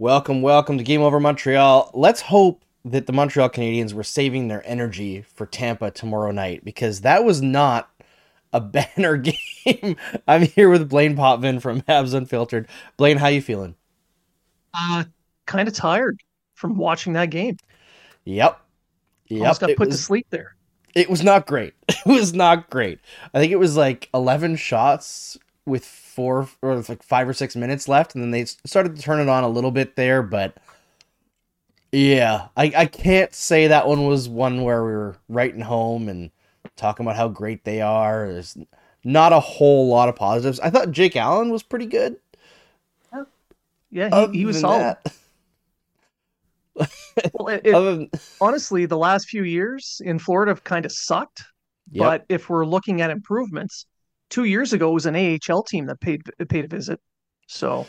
Welcome, welcome to Game Over Montreal. Let's hope that the Montreal Canadiens were saving their energy for Tampa tomorrow night because that was not a banner game. I'm here with Blain Potvin from Habs Unfiltered. Blaine, how you feeling? Uh, kind of tired from watching that game. Yep. Yep. Almost got it put was, to sleep there. It was not great. It was not great. I think it was like 11 shots with four or like five or six minutes left, and then they started to turn it on a little bit there, but yeah, I, I can't say that one was one where we were writing home and talking about how great they are. There's not a whole lot of positives. I thought Jake Allen was pretty good. Yeah, he, he was solid. Well, it, it- than- honestly, the last few years in Florida have kind of sucked. Yep. But if we're looking at improvements, two years ago was an AHL team that paid paid a visit. So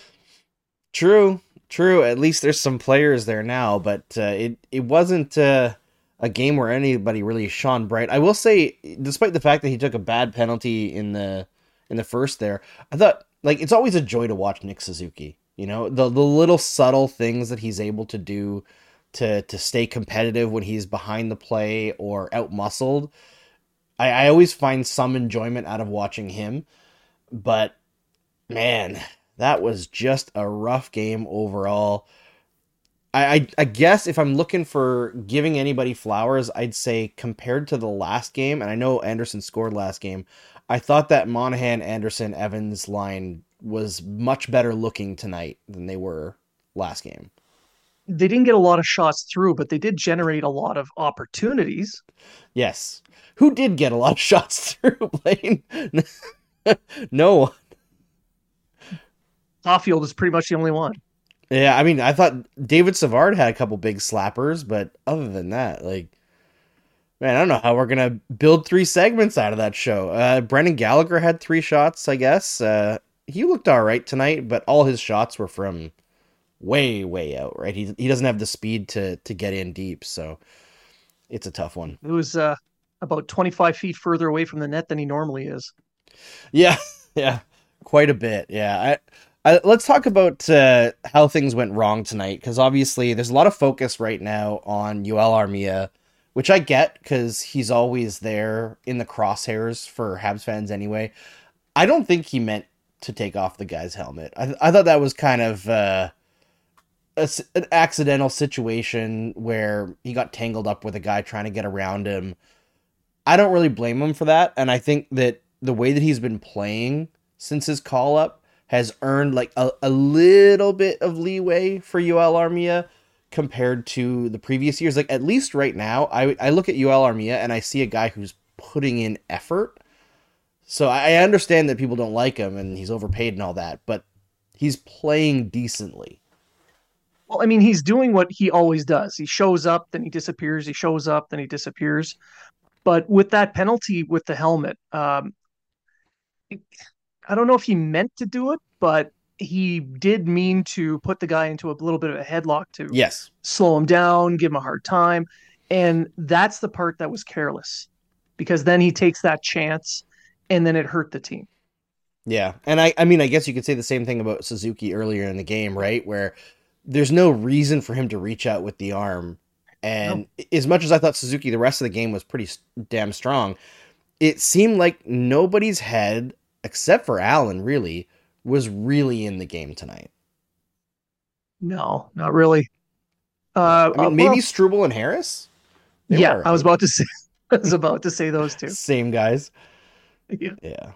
True, true. At least there's some players there now, but uh, it it wasn't uh, a game where anybody really shone bright. I will say, despite the fact that he took a bad penalty in the in the first there, I thought like it's always a joy to watch Nick Suzuki. You know the the little subtle things that he's able to do to to stay competitive when he's behind the play or out muscled. I, I always find some enjoyment out of watching him, but man, that was just a rough game overall. I, I I guess if I'm looking for giving anybody flowers, I'd say compared to the last game, and I know Anderson scored last game, I thought that Monahan, Anderson, Evans line was much better looking tonight than they were last game. they didn't get a lot of shots through, but they did generate a lot of opportunities. Yes. Who did get a lot of shots through, Blain? no one. Caulfield is pretty much the only one. Yeah, I mean, I thought David Savard had a couple big slappers, but other than that, like, man, I don't know how we're gonna build three segments out of that show. Uh, Brendan Gallagher had three shots, I guess. Uh, he looked all right tonight, but all his shots were from way, way out. Right? He he doesn't have the speed to to get in deep, so it's a tough one. It was uh, about 25 feet further away from the net than he normally is. Yeah, yeah, quite a bit. Yeah, I, I, let's talk about uh, how things went wrong tonight because obviously there's a lot of focus right now on Joel Armia, which I get because he's always there in the crosshairs for Habs fans anyway. I don't think he meant to take off the guy's helmet. I, I thought that was kind of uh, a an accidental situation where he got tangled up with a guy trying to get around him. I don't really blame him for that, and I think that the way that he's been playing since his call up has earned like a, a little bit of leeway for Joel Armia compared to the previous years. Like at least right now, I I look at Joel Armia and I see a guy who's putting in effort. So I I understand that people don't like him and he's overpaid and all that, but he's playing decently. Well, I mean, he's doing what he always does. He shows up, then he disappears. He shows up, then he disappears. But with that penalty with the helmet, um, I don't know if he meant to do it, but he did mean to put the guy into a little bit of a headlock to Yes. slow him down, give him a hard time. And that's the part that was careless because then he takes that chance and then it hurt the team. Yeah, and I, I mean, I guess you could say the same thing about Suzuki earlier in the game, right? Where there's no reason for him to reach out with the arm. And no. as much as I thought Suzuki, the rest of the game was pretty damn strong, it seemed like nobody's head, except for Allen, really, was really in the game tonight. No, not really. Uh, I mean, uh, maybe well, Struble and Harris. They yeah, I was about to say. I was about to say those two. Same guys. Yeah. Yeah.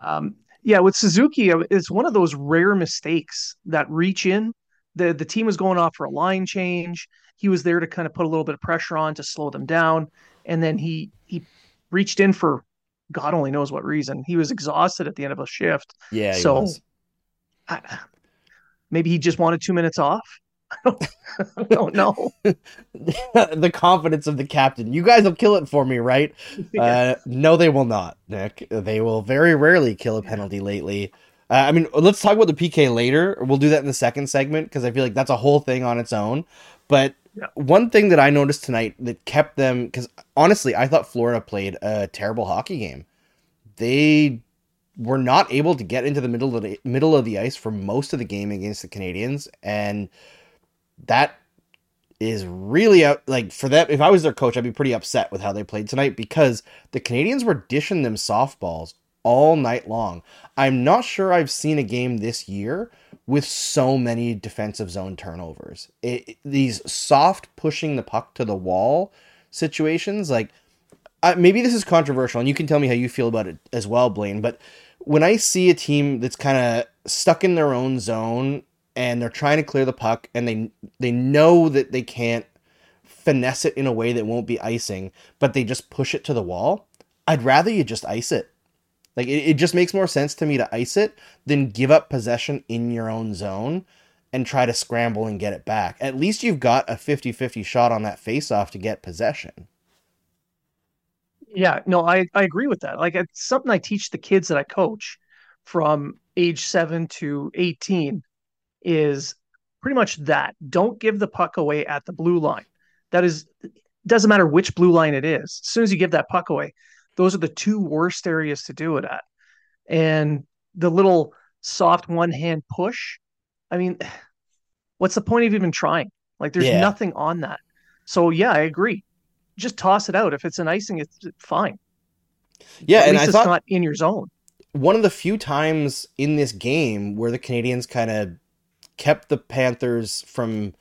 Um, yeah, with Suzuki, uh, it's one of those rare mistakes that reach in. The the team was going off for a line change. He was there to kind of put a little bit of pressure on to slow them down, and then he he reached in for God only knows what reason. He was exhausted at the end of a shift. Yeah, so I, maybe he just wanted two minutes off. I don't know. the confidence of the captain. You guys will kill it for me, right? Yeah. Uh, no, they will not, Nick. They will very rarely kill a penalty lately. Uh, I mean, let's talk about the PK later. We'll do that in the second segment because I feel like that's a whole thing on its own. But. One thing that I noticed tonight that kept them, because honestly, I thought Florida played a terrible hockey game. They were not able to get into the middle of the middle of the ice for most of the game against the Canadiens, and that is really out like for them if i was their coach i'd be pretty upset with how they played tonight because the canadiens were dishing them softballs all night long i'm not sure i've seen a game this year with so many defensive zone turnovers it, these soft pushing the puck to the wall situations like maybe this is controversial and you can tell me how you feel about it as well blain but when i see a team that's kind of stuck in their own zone and they're trying to clear the puck and they they know that they can't finesse it in a way that won't be icing, but they just push it to the wall. I'd rather you just ice it. Like it, it just makes more sense to me to ice it than give up possession in your own zone and try to scramble and get it back. At least you've got a 50-50 shot on that face off to get possession. Yeah, no, I, I agree with that. Like it's something I teach the kids that I coach from age 7 to 18 is pretty much that. Don't give the puck away at the blue line. That is doesn't matter which blue line it is. As soon as you give that puck away, those are the two worst areas to do it at. And the little soft one hand push, I mean, what's the point of even trying? Like there's yeah. nothing on that. So yeah, I agree. Just toss it out. If it's an icing, it's fine. Yeah, at and I it's thought not in your zone. One of the few times in this game where the Canadiens kind of kept the Panthers from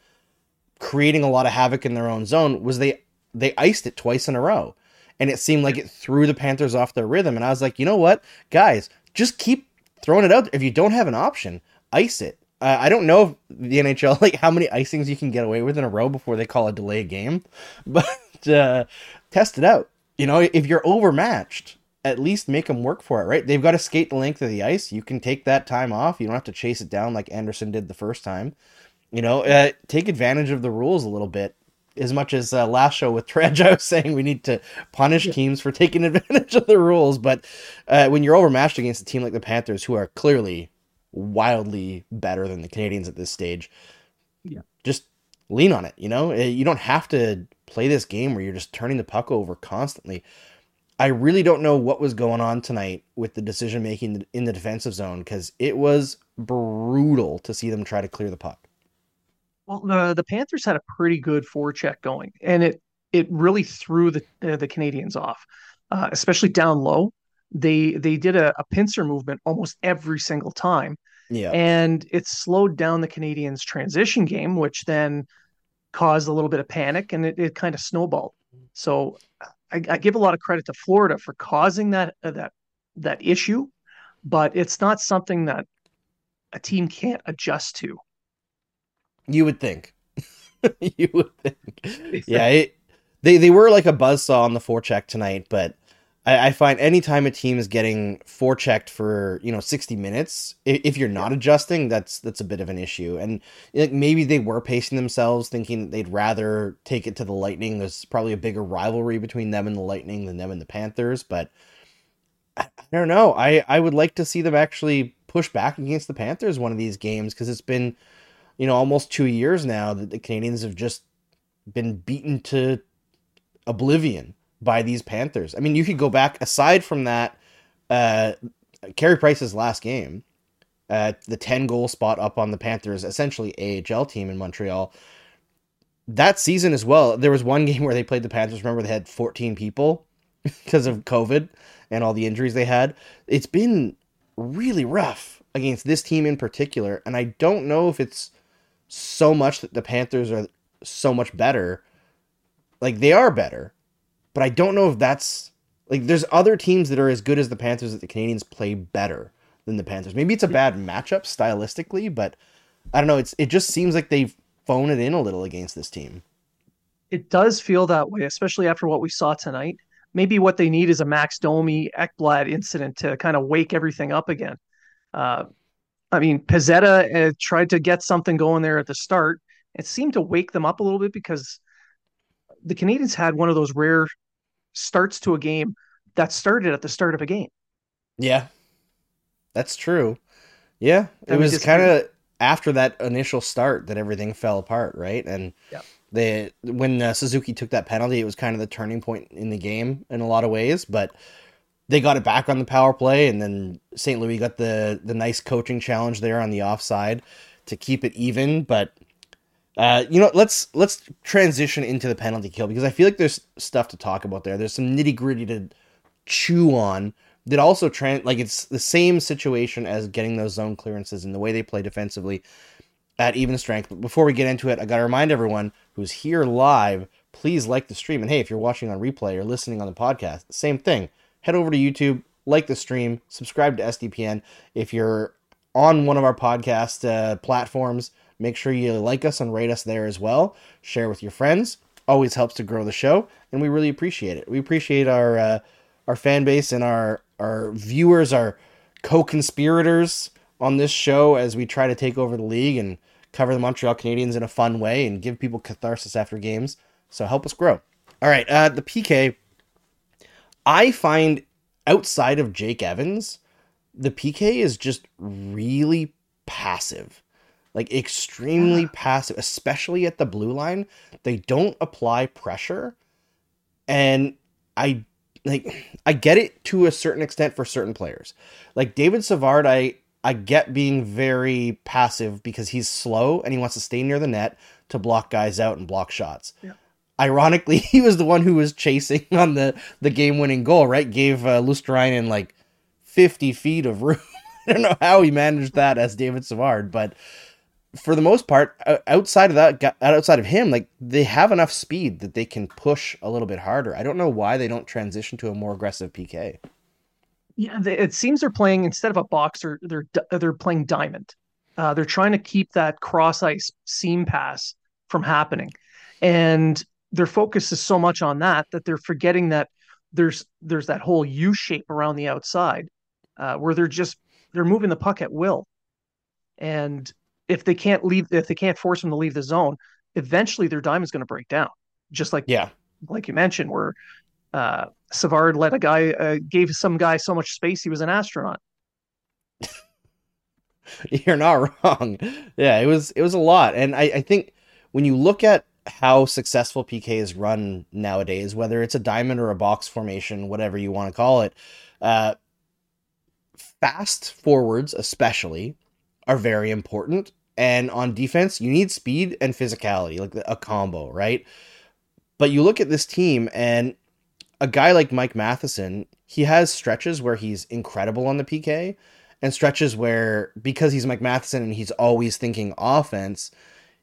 creating a lot of havoc in their own zone was they they iced it twice in a row. And it seemed like it threw the Panthers off their rhythm. And I was like, you know what, guys, just keep throwing it out. If you don't have an option, ice it. Uh, I don't know the NHL like how many icings you can get away with in a row before they call a delay game, but uh, test it out. You know, if you're overmatched, at least make them work for it, right? They've got to skate the length of the ice. You can take that time off. You don't have to chase it down like Anderson did the first time. You know, uh, take advantage of the rules a little bit. As much as uh, last show with Tredge, I was saying we need to punish yeah. teams for taking advantage of the rules. But uh, when you're overmatched against a team like the Panthers, who are clearly wildly better than the Canadiens at this stage, yeah, just lean on it. You know, uh, you don't have to play this game where you're just turning the puck over constantly. I really don't know what was going on tonight with the decision making in the defensive zone because it was brutal to see them try to clear the puck. Well, the the Panthers had a pretty good forecheck going, and it it really threw the uh, the Canadiens off, uh, especially down low. They they did a, a pincer movement almost every single time, yeah, and it slowed down the Canadiens' transition game, which then caused a little bit of panic, and it, it kind of snowballed. So I, I, give a lot of credit to Florida for causing that uh, that that issue, but it's not something that a team can't adjust to. You would think. you would think. Yeah, it, they they were like a buzzsaw on the forecheck tonight, but I, I, find anytime a team is getting forechecked for you know sixty minutes, if, if, you're not adjusting, that's that's a bit of an issue. And like maybe they were pacing themselves, thinking they'd rather take it to the Lightning. There's probably a bigger rivalry between them and the Lightning than them and the Panthers, but I, I don't know. I I would like to see them actually push back against the Panthers one of these games because it's been you know almost two years now that the Canadiens have just been beaten to oblivion by these Panthers. I mean, you could go back aside from that, uh, Carey Price's last game. uh, the 10 goal spot up on the Panthers, essentially AHL team in Montreal. That season as well, there was one game where they played the Panthers. Remember, they had 14 people because of COVID and all the injuries they had. It's been really rough against this team in particular. And I don't know if it's so much that the Panthers are so much better. Like, they are better, but I don't know if that's like there's other teams that are as good as the Panthers that the Canadiens play better than the Panthers. Maybe it's a bad matchup stylistically, but I don't know. It's it just seems like they've phoned it in a little against this team. It does feel that way, especially after what we saw tonight. Maybe what they need is a Max Domi Ekblad incident to kind of wake everything up again. Uh, I mean, Pezzetta uh, tried to get something going there at the start. It seemed to wake them up a little bit because the Canadiens had one of those rare starts to a game that started at the start of a game. Yeah, that's true. Yeah, it was kind of after that initial start that everything fell apart, right? And yeah. they when uh, Suzuki took that penalty, it was kind of the turning point in the game in a lot of ways. But they got it back on the power play, and then St. Louis got the the nice coaching challenge there on the offside to keep it even. But uh, you know, let's let's transition into the penalty kill because I feel like there's stuff to talk about there. There's some nitty gritty to chew on that also trans like it's the same situation as getting those zone clearances and the way they play defensively at even strength. But before we get into it, I got to remind everyone who's here live, please like the stream. And hey, if you're watching on replay or listening on the podcast, same thing. Head over to YouTube, like the stream, subscribe to SDPN. If you're on one of our podcast uh, platforms, make sure you like us and rate us there as well. Share with your friends. Always helps to grow the show, and we really appreciate it. We appreciate our uh, our fan base and our our viewers, our co-conspirators on this show as we try to take over the league and cover the Montreal Canadiens in a fun way and give people catharsis after games. So help us grow. All right, uh, the PK. I find outside of Jake Evans, the PK is just really passive. Like extremely passive, especially at the blue line. They don't apply pressure. And I like I get it to a certain extent for certain players. Like David Savard, I I get being very passive because he's slow and he wants to stay near the net to block guys out and block shots. Yeah. Ironically, he was the one who was chasing on the the game winning goal. Right, gave uh, Luostarinen like fifty feet of room. I don't know how he managed that as David Savard, but for the most part, outside of that, outside of him, like they have enough speed that they can push a little bit harder. I don't know why they don't transition to a more aggressive PK. Yeah, it seems they're playing instead of a boxer, they're they're playing diamond. Uh, they're trying to keep that cross ice seam pass from happening, and their focus is so much on that that they're forgetting that there's there's that whole U shape around the outside uh, where they're just they're moving the puck at will, and if they can't leave, if they can't force them to leave the zone, eventually their diamond's going to break down. Just like yeah, like you mentioned, where uh, Savard let a guy uh, gave some guy so much space he was an astronaut. You're not wrong. Yeah, it was it was a lot, and I, I think when you look at how successful PK is run nowadays, whether it's a diamond or a box formation, whatever you want to call it, uh, fast forwards especially are very important and on defense, you need speed and physicality, like a combo, right? But you look at this team, and a guy like Mike Matheson, he has stretches where he's incredible on the PK, and stretches where because he's Mike Matheson and he's always thinking offense,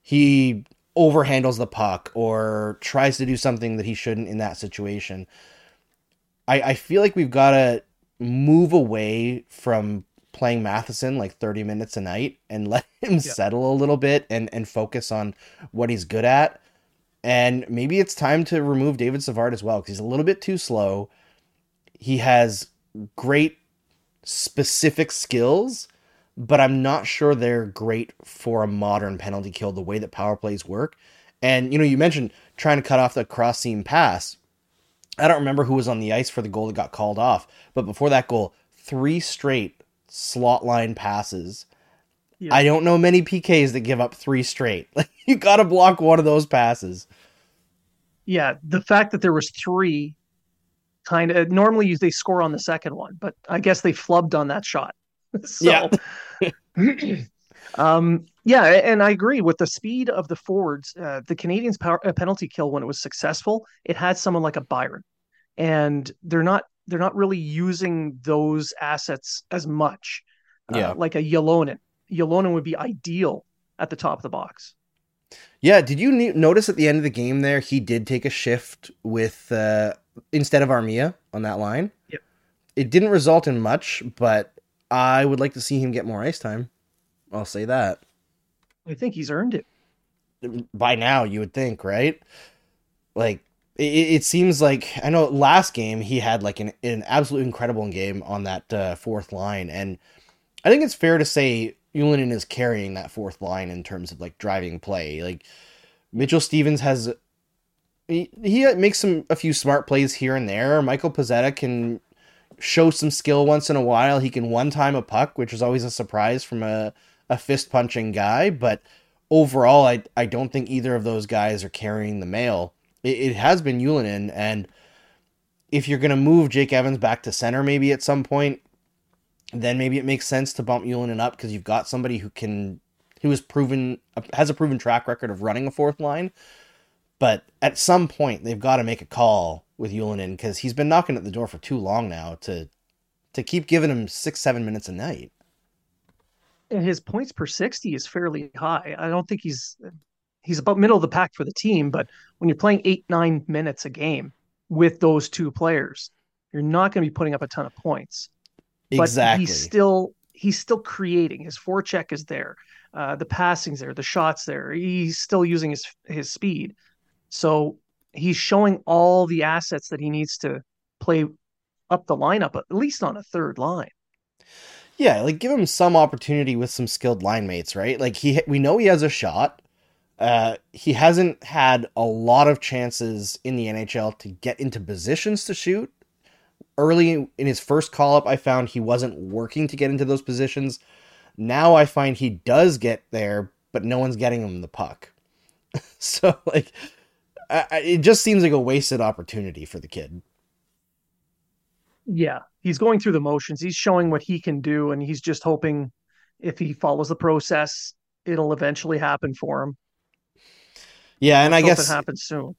he overhandles the puck or tries to do something that he shouldn't in that situation. I, I feel like we've got to move away from playing Matheson like 30 minutes a night and let him yeah. settle a little bit and, and focus on what he's good at. And maybe it's time to remove David Savard as well because he's a little bit too slow. He has great specific skills, but I'm not sure they're great for a modern penalty kill the way that power plays work. And you know, you mentioned trying to cut off the cross seam pass. I don't remember who was on the ice for the goal that got called off, but before that goal, three straight slot line passes. Yeah. I don't know many PKs that give up three straight. Like you got to block one of those passes. Yeah, the fact that there was three kind of normally they score on the second one, but I guess they flubbed on that shot. so yeah. um, yeah, and I agree with the speed of the forwards. Uh, the Canadiens' power, uh, penalty kill when it was successful, it had someone like a Byron, and they're not they're not really using those assets as much. Uh, Yeah. like a Ylonen. Ylonen would be ideal at the top of the box. Yeah, did you ne- notice at the end of the game there he did take a shift with uh instead of Armia on that line? Yep. It didn't result in much, but I would like to see him get more ice time. I'll say that. I think he's earned it. By now, you would think, right? Like it, it seems like I know last game he had like an an absolute incredible game on that uh, fourth line, and I think it's fair to say Ylonen is carrying that fourth line in terms of like driving play. Like Mitchell Stephens has he, he makes some a few smart plays here and there. Michael Pezzetta can show some skill once in a while. He can one time a puck, which is always a surprise from a, a fist punching guy. But overall, I I don't think either of those guys are carrying the mail. It, it has been Ylonen, and if you're gonna move Jake Evans back to center, maybe at some point, then maybe it makes sense to bump Ylonen up because you've got somebody who can who has proven uh, has a proven track record of running a fourth line. But at some point, they've got to make a call with Ylonen because he's been knocking at the door for too long now to to keep giving him six seven minutes a night. And his points per 60 is fairly high. I don't think he's he's about middle of the pack for the team, but when you're playing eight, nine minutes a game with those two players, you're not going to be putting up a ton of points. Exactly. But he's still he's still creating. His forecheck is there. Uh, the passing's there, the shots there. He's still using his his speed. So he's showing all the assets that he needs to play up the lineup, at least on a third line. Yeah, like give him some opportunity with some skilled line mates, right? Like he we know he has a shot. Uh he hasn't had a lot of chances in the NHL to get into positions to shoot. Early in his first call up, I found he wasn't working to get into those positions. Now I find he does get there, but no one's getting him the puck. so like I, it just seems like a wasted opportunity for the kid. Yeah, he's going through the motions. He's showing what he can do, and he's just hoping if he follows the process, it'll eventually happen for him. Yeah, and I guess it happens soon.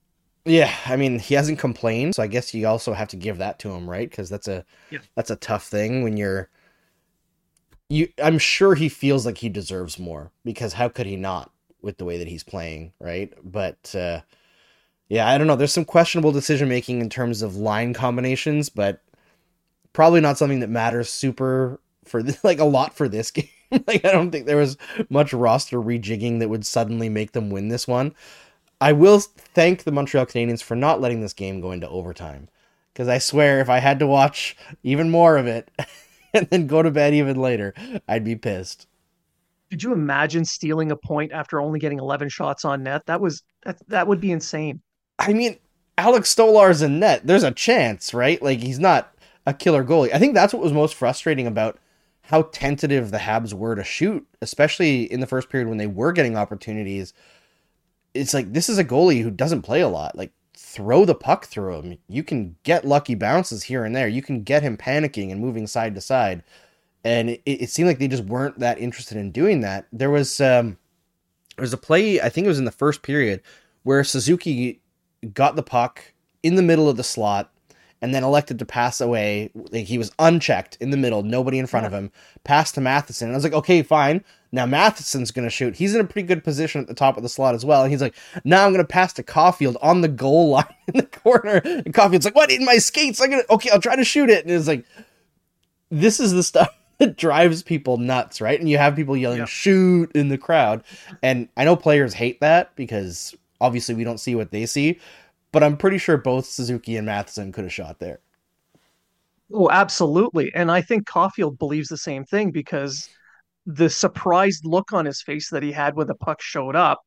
Yeah, I mean, he hasn't complained, so I guess you also have to give that to him, right? Because that's a Yeah. that's a tough thing when you're you. I'm sure he feels like he deserves more because how could he not with the way that he's playing, right? But uh, yeah, I don't know. There's some questionable decision making in terms of line combinations, but probably not something that matters super for th- like a lot for this game. like I don't think there was much roster rejigging that would suddenly make them win this one. I will thank the Montreal Canadiens for not letting this game go into overtime. Because I swear, if I had to watch even more of it and then go to bed even later, I'd be pissed. Could you imagine stealing a point after only getting 11 shots on net? That was that, that would be insane. I mean, Alex Stolarz's in net. There's a chance, right? Like, he's not a killer goalie. I think that's what was most frustrating about how tentative the Habs were to shoot, especially in the first period when they were getting opportunities. It's like, this is a goalie who doesn't play a lot. Like, throw the puck through him. You can get lucky bounces here and there. You can get him panicking and moving side to side. And it, it seemed like they just weren't that interested in doing that. There was um there was a play, I think it was in the first period, where Suzuki got the puck in the middle of the slot and then elected to pass away. Like he was unchecked in the middle, nobody in front of him. Passed to Matheson. And I was like, okay, fine. Now Matheson's going to shoot. He's in a pretty good position at the top of the slot as well. And he's like, now I'm going to pass to Caulfield on the goal line in the corner. And Caulfield's like, what in my skates? I'm going to, okay, I'll try to shoot it. And it's like, this is the stuff that drives people nuts, right? And you have people yelling Yeah. shoot in the crowd. And I know players hate that because obviously we don't see what they see, but I'm pretty sure both Suzuki and Matheson could have shot there. Oh, absolutely. And I think Caulfield believes the same thing because the surprised look on his face that he had when the puck showed up,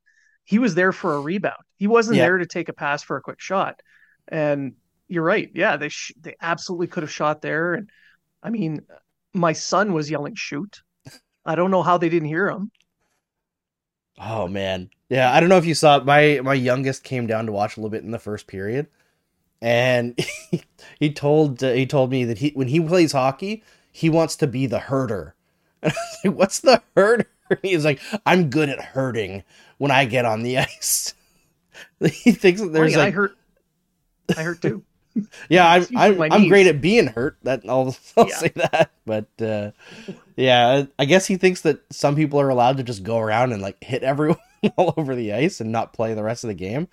he was there for a rebound. He wasn't Yeah. there to take a pass for a quick shot. And you're right. Yeah, they sh- they absolutely could have shot there. And I mean, my son was yelling shoot. I don't know how they didn't hear him. Oh man. Yeah, I don't know if you saw it. My my youngest came down to watch a little bit in the first period. And he, he told uh, he told me that he when he plays hockey, he wants to be the herder And I was like, what's the hurt? He's like, I'm good at hurting when I get on the ice. he thinks that there's Funny, like, I hurt. I hurt too. Yeah, I'm I'm, great at being hurt. That I'll, I'll Yeah. say that. But uh, yeah, I guess he thinks that some people are allowed to just go around and like hit everyone all over the ice and not play the rest of the game.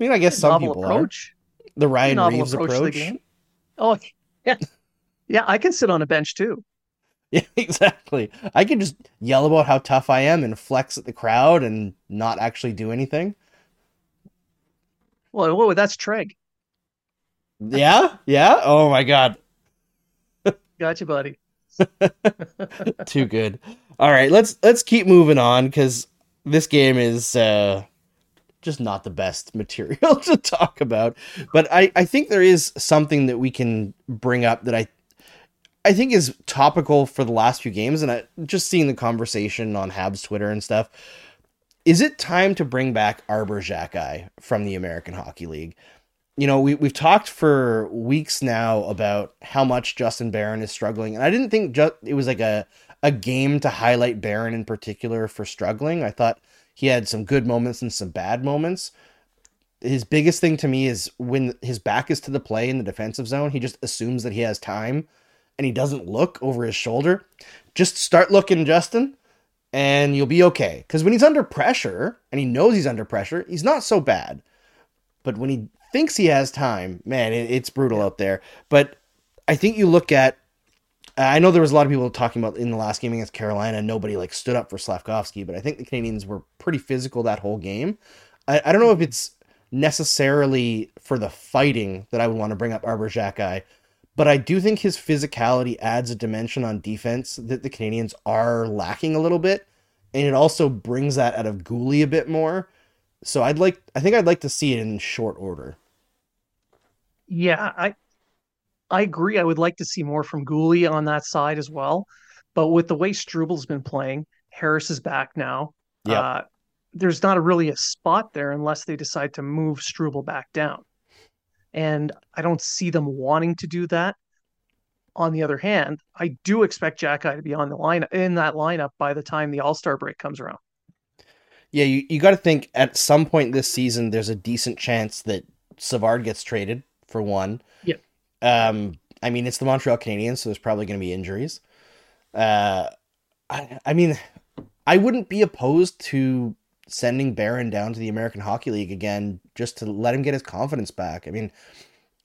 I mean, I guess some people approach. are. The Ryan Reaves approach approach. Oh, yeah, yeah. I can sit on a bench too. Yeah, exactly. I could just yell about how tough I am and flex at the crowd and not actually do anything. Well, whoa, that's Treg. Yeah, yeah. Oh my god, Gotcha, buddy. too good. All right, let's let's keep moving on because this game is uh, just not the best material to talk about. But I I think there is something that we can bring up that I I think is topical for the last few games, and I just seeing the conversation on Habs Twitter and stuff. Is it time to bring back Arber Xhekaj from the American Hockey League? You know, we we've talked for weeks now about how much Justin Barron is struggling, and I didn't think ju- it was like a a game to highlight Barron in particular for struggling. I thought he had some good moments and some bad moments. His biggest thing to me is when his back is to the play in the defensive zone, he just assumes that he has time and he doesn't look over his shoulder. Just start looking, Justin, and you'll be okay. Because when he's under pressure and he knows he's under pressure, he's not so bad. But when he thinks he has time, man, it, it's brutal out there. But I think you look at I know there was a lot of people talking about in the last game against Carolina, nobody like stood up for Slavkovsky, but I think the Canadiens were pretty physical that whole game. I, I don't know if it's necessarily for the fighting that I would want to bring up Arber Xhekaj, but I do think his physicality adds a dimension on defense that the Canadiens are lacking a little bit, and it also brings that out of Guhle a bit more. So I'd like, I think I'd like to see it in short order. Yeah, I I agree. I would like to see more from Guhle on that side as well. But with the way Struble's been playing, Harris is back now. Yep. Uh, there's not a, really a spot there unless they decide to move Struble back down. And I don't see them wanting to do that. On the other hand, I do expect Xhekaj to be on the line in that lineup by the time the All Star break comes around. Yeah, you, you got to think at some point this season, there's a decent chance that Savard gets traded for one. Yeah. Um, I mean, it's the Montreal Canadiens, so there's probably going to be injuries. Uh, I, I mean, I wouldn't be opposed to sending Barron down to the American Hockey League again just to let him get his confidence back. I mean,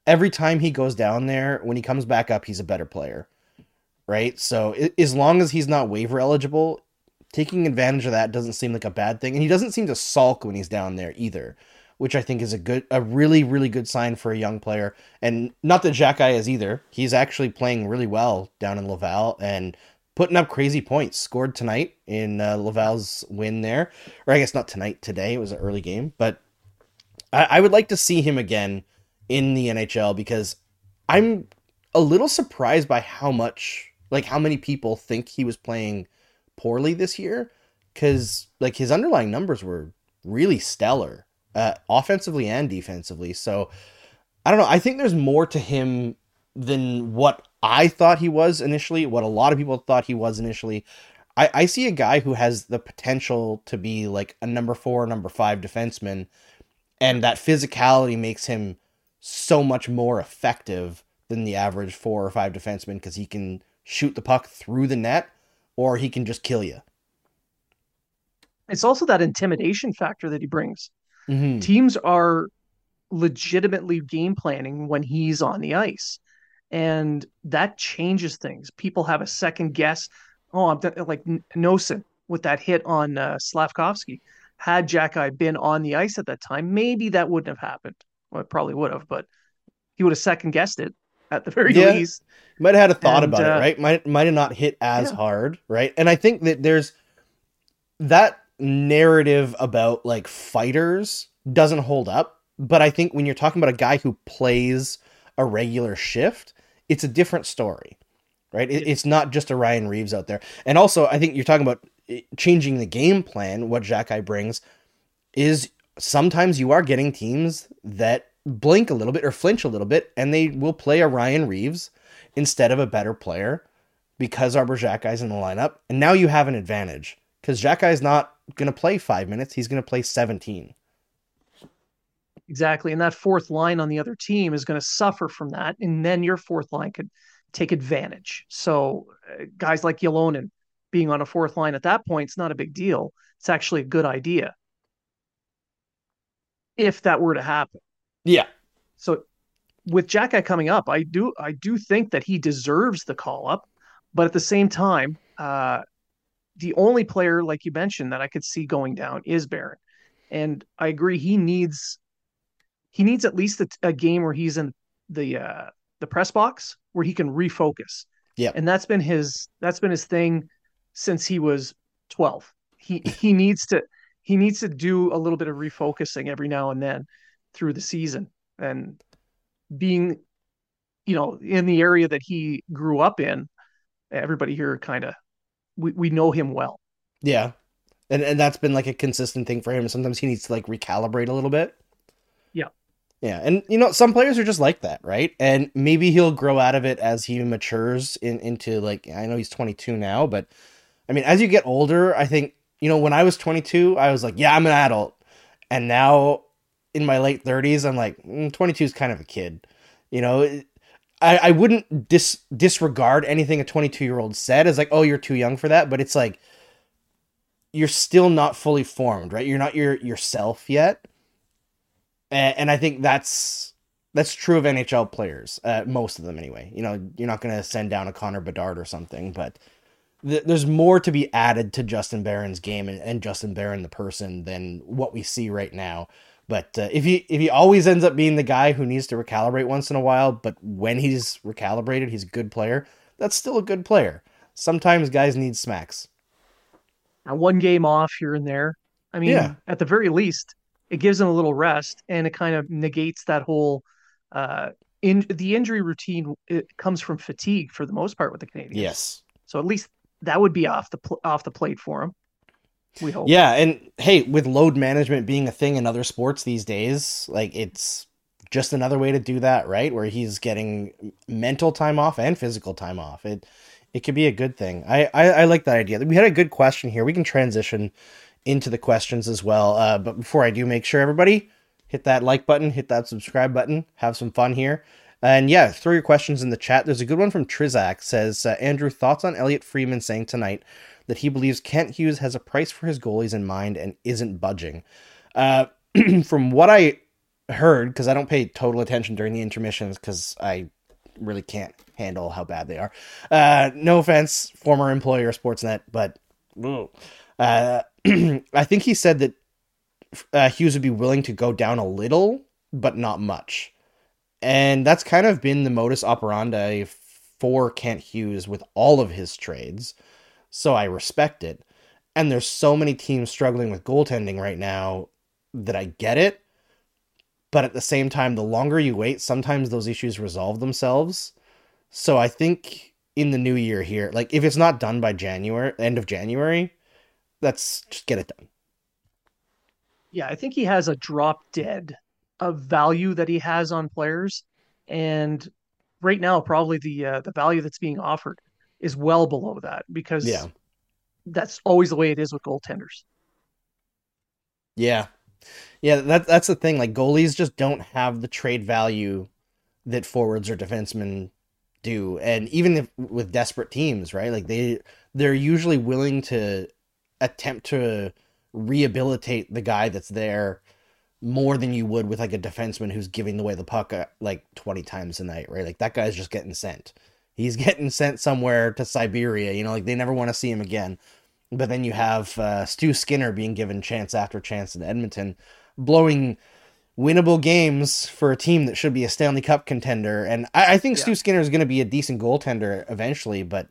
every time he goes down there, when he comes back up, he's a better player, right? So as long as he's not waiver eligible, taking advantage of that doesn't seem like a bad thing, and he doesn't seem to sulk when he's down there either, which I think is a good, a really, really good sign for a young player. And not that Xhekaj is either; he's actually playing really well down in Laval and putting up crazy points. Scored tonight in uh, Laval's win there, or I guess not tonight, today. It was an early game, but I, I would like to see him again in the NHL because I'm a little surprised by how much, like, how many people think he was playing poorly this year because like his underlying numbers were really stellar uh, offensively and defensively. So i don't know i think there's more to him than what i thought he was initially what a lot of people thought he was initially. I, I see a guy who has the potential to be like a number four number five defenseman and that physicality makes him so much more effective than the average four or five defenseman because he can shoot the puck through the net or he can just kill you. It's also that intimidation factor that he brings. Mm-hmm. Teams are legitimately game planning when he's on the ice. And that changes things. People have a second guess. Oh, I'm th- like Noesen with that hit on uh, Slavkovsky. Had Xhekaj been on the ice at that time, maybe that wouldn't have happened. Well, it probably would have, but he would have second guessed it at the very Yeah. least. Might have had a thought And, about uh, it, right? Might might have not hit as Yeah. hard, right? And I think that there's that narrative about like fighters doesn't hold up. But I think when you're talking about a guy who plays a regular shift, it's a different story, right? It, it's not just a Ryan Reaves out there. And also, I think you're talking about eh, changing the game plan. What Xhekaj brings is sometimes you are getting teams that blink a little bit or flinch a little bit, and they will play a Ryan Reaves instead of a better player because Arber Xhekaj's in the lineup, and now you have an advantage because Xhekaj's not going to play five minutes; he's going to play seventeen. Exactly, and that fourth line on the other team is going to suffer from that, and then your fourth line could take advantage. So, uh, guys like Ylonen being on a fourth line at that point, it's not a big deal. It's actually a good idea if that were to happen. Yeah. So with Xhekaj coming up, I do I do think that he deserves the call up, but at the same time, uh, the only player like you mentioned that I could see going down is Barron, and I agree he needs he needs at least a, a game where he's in the uh, the press box where he can refocus. Yeah, and that's been his that's been his thing since he was twelve. He he needs to he needs to do a little bit of refocusing every now and then through the season and being you know in the area that he grew up in everybody here kind of we, we know him well. Yeah. And and that's been like a consistent thing for him. Sometimes he needs to like recalibrate a little bit. Yeah. Yeah. And you know some players are just like that right? And maybe he'll grow out of it as he matures in into like i know he's 22 now but i mean as you get older i think you know when i was 22 i was like yeah i'm an adult. And now in my late 30s, I'm like, mm, 22 is kind of a kid. You know, I, I wouldn't dis, disregard anything a 22 year old said as like, oh, you're too young for that. But it's like, you're still not fully formed, right? You're not your yourself yet. And, and I think that's that's true of NHL players, uh, most of them anyway. You know, you're not going to send down a Connor Bedard or something, but th- there's more to be added to Justin Barron's game and, and Justin Barron the person than what we see right now. But uh, if he if he always ends up being the guy who needs to recalibrate once in a while, but when he's recalibrated, he's a good player. That's still a good player. Sometimes guys need smacks. Now, one game off here and there. I mean, yeah. at the very least, it gives him a little rest, and it kind of negates that whole. Uh, in the injury routine, it comes from fatigue for the most part with the Canadiens. Yes. So at least that would be off the pl- off the plate for him. We hope. Yeah, and hey, with load management being a thing in other sports these days, like it's just another way to do that, right? Where he's getting mental time off and physical time off. It it could be a good thing. I, I, I like that idea. We had a good question here. We can transition into the questions as well. Uh, but before I do, make sure everybody hit that like button, hit that subscribe button, have some fun here. And yeah, throw your questions in the chat. There's a good one from Trizak. Says uh, Andrew thoughts on Elliotte Friedman saying tonight that he believes Kent Hughes has a price for his goalies in mind and isn't budging. Uh, from what I heard, because I don't pay total attention during the intermissions because I really can't handle how bad they are. Uh, no offense, former employer Sportsnet, but uh, I think he said that uh, Hughes would be willing to go down a little, but not much. And that's kind of been the modus operandi for Kent Hughes with all of his trades so I respect it. And there's so many teams struggling with goaltending right now that I get it. But at the same time, the longer you wait, sometimes those issues resolve themselves. So I think in the new year here, like if it's not done by January, end of January, let's just get it done. Yeah, I think he has a drop dead of value that he has on players, and right now probably the uh, the value that's being offered is well below that because yeah. that's always the way it is with goaltenders. Yeah. Yeah, that that's the thing. Like goalies just don't have the trade value that forwards or defensemen do. And even if with desperate teams, right? Like they they're usually willing to attempt to rehabilitate the guy that's there more than you would with like a defenseman who's giving away the puck uh, like 20 times a night, right? Like that guy's just getting sent he's getting sent somewhere to Siberia. You know, like they never want to see him again. But then you have uh, Stu Skinner being given chance after chance in Edmonton, blowing winnable games for a team that should be a Stanley Cup contender. And I, I think yeah. Stu Skinner is going to be a decent goaltender eventually, but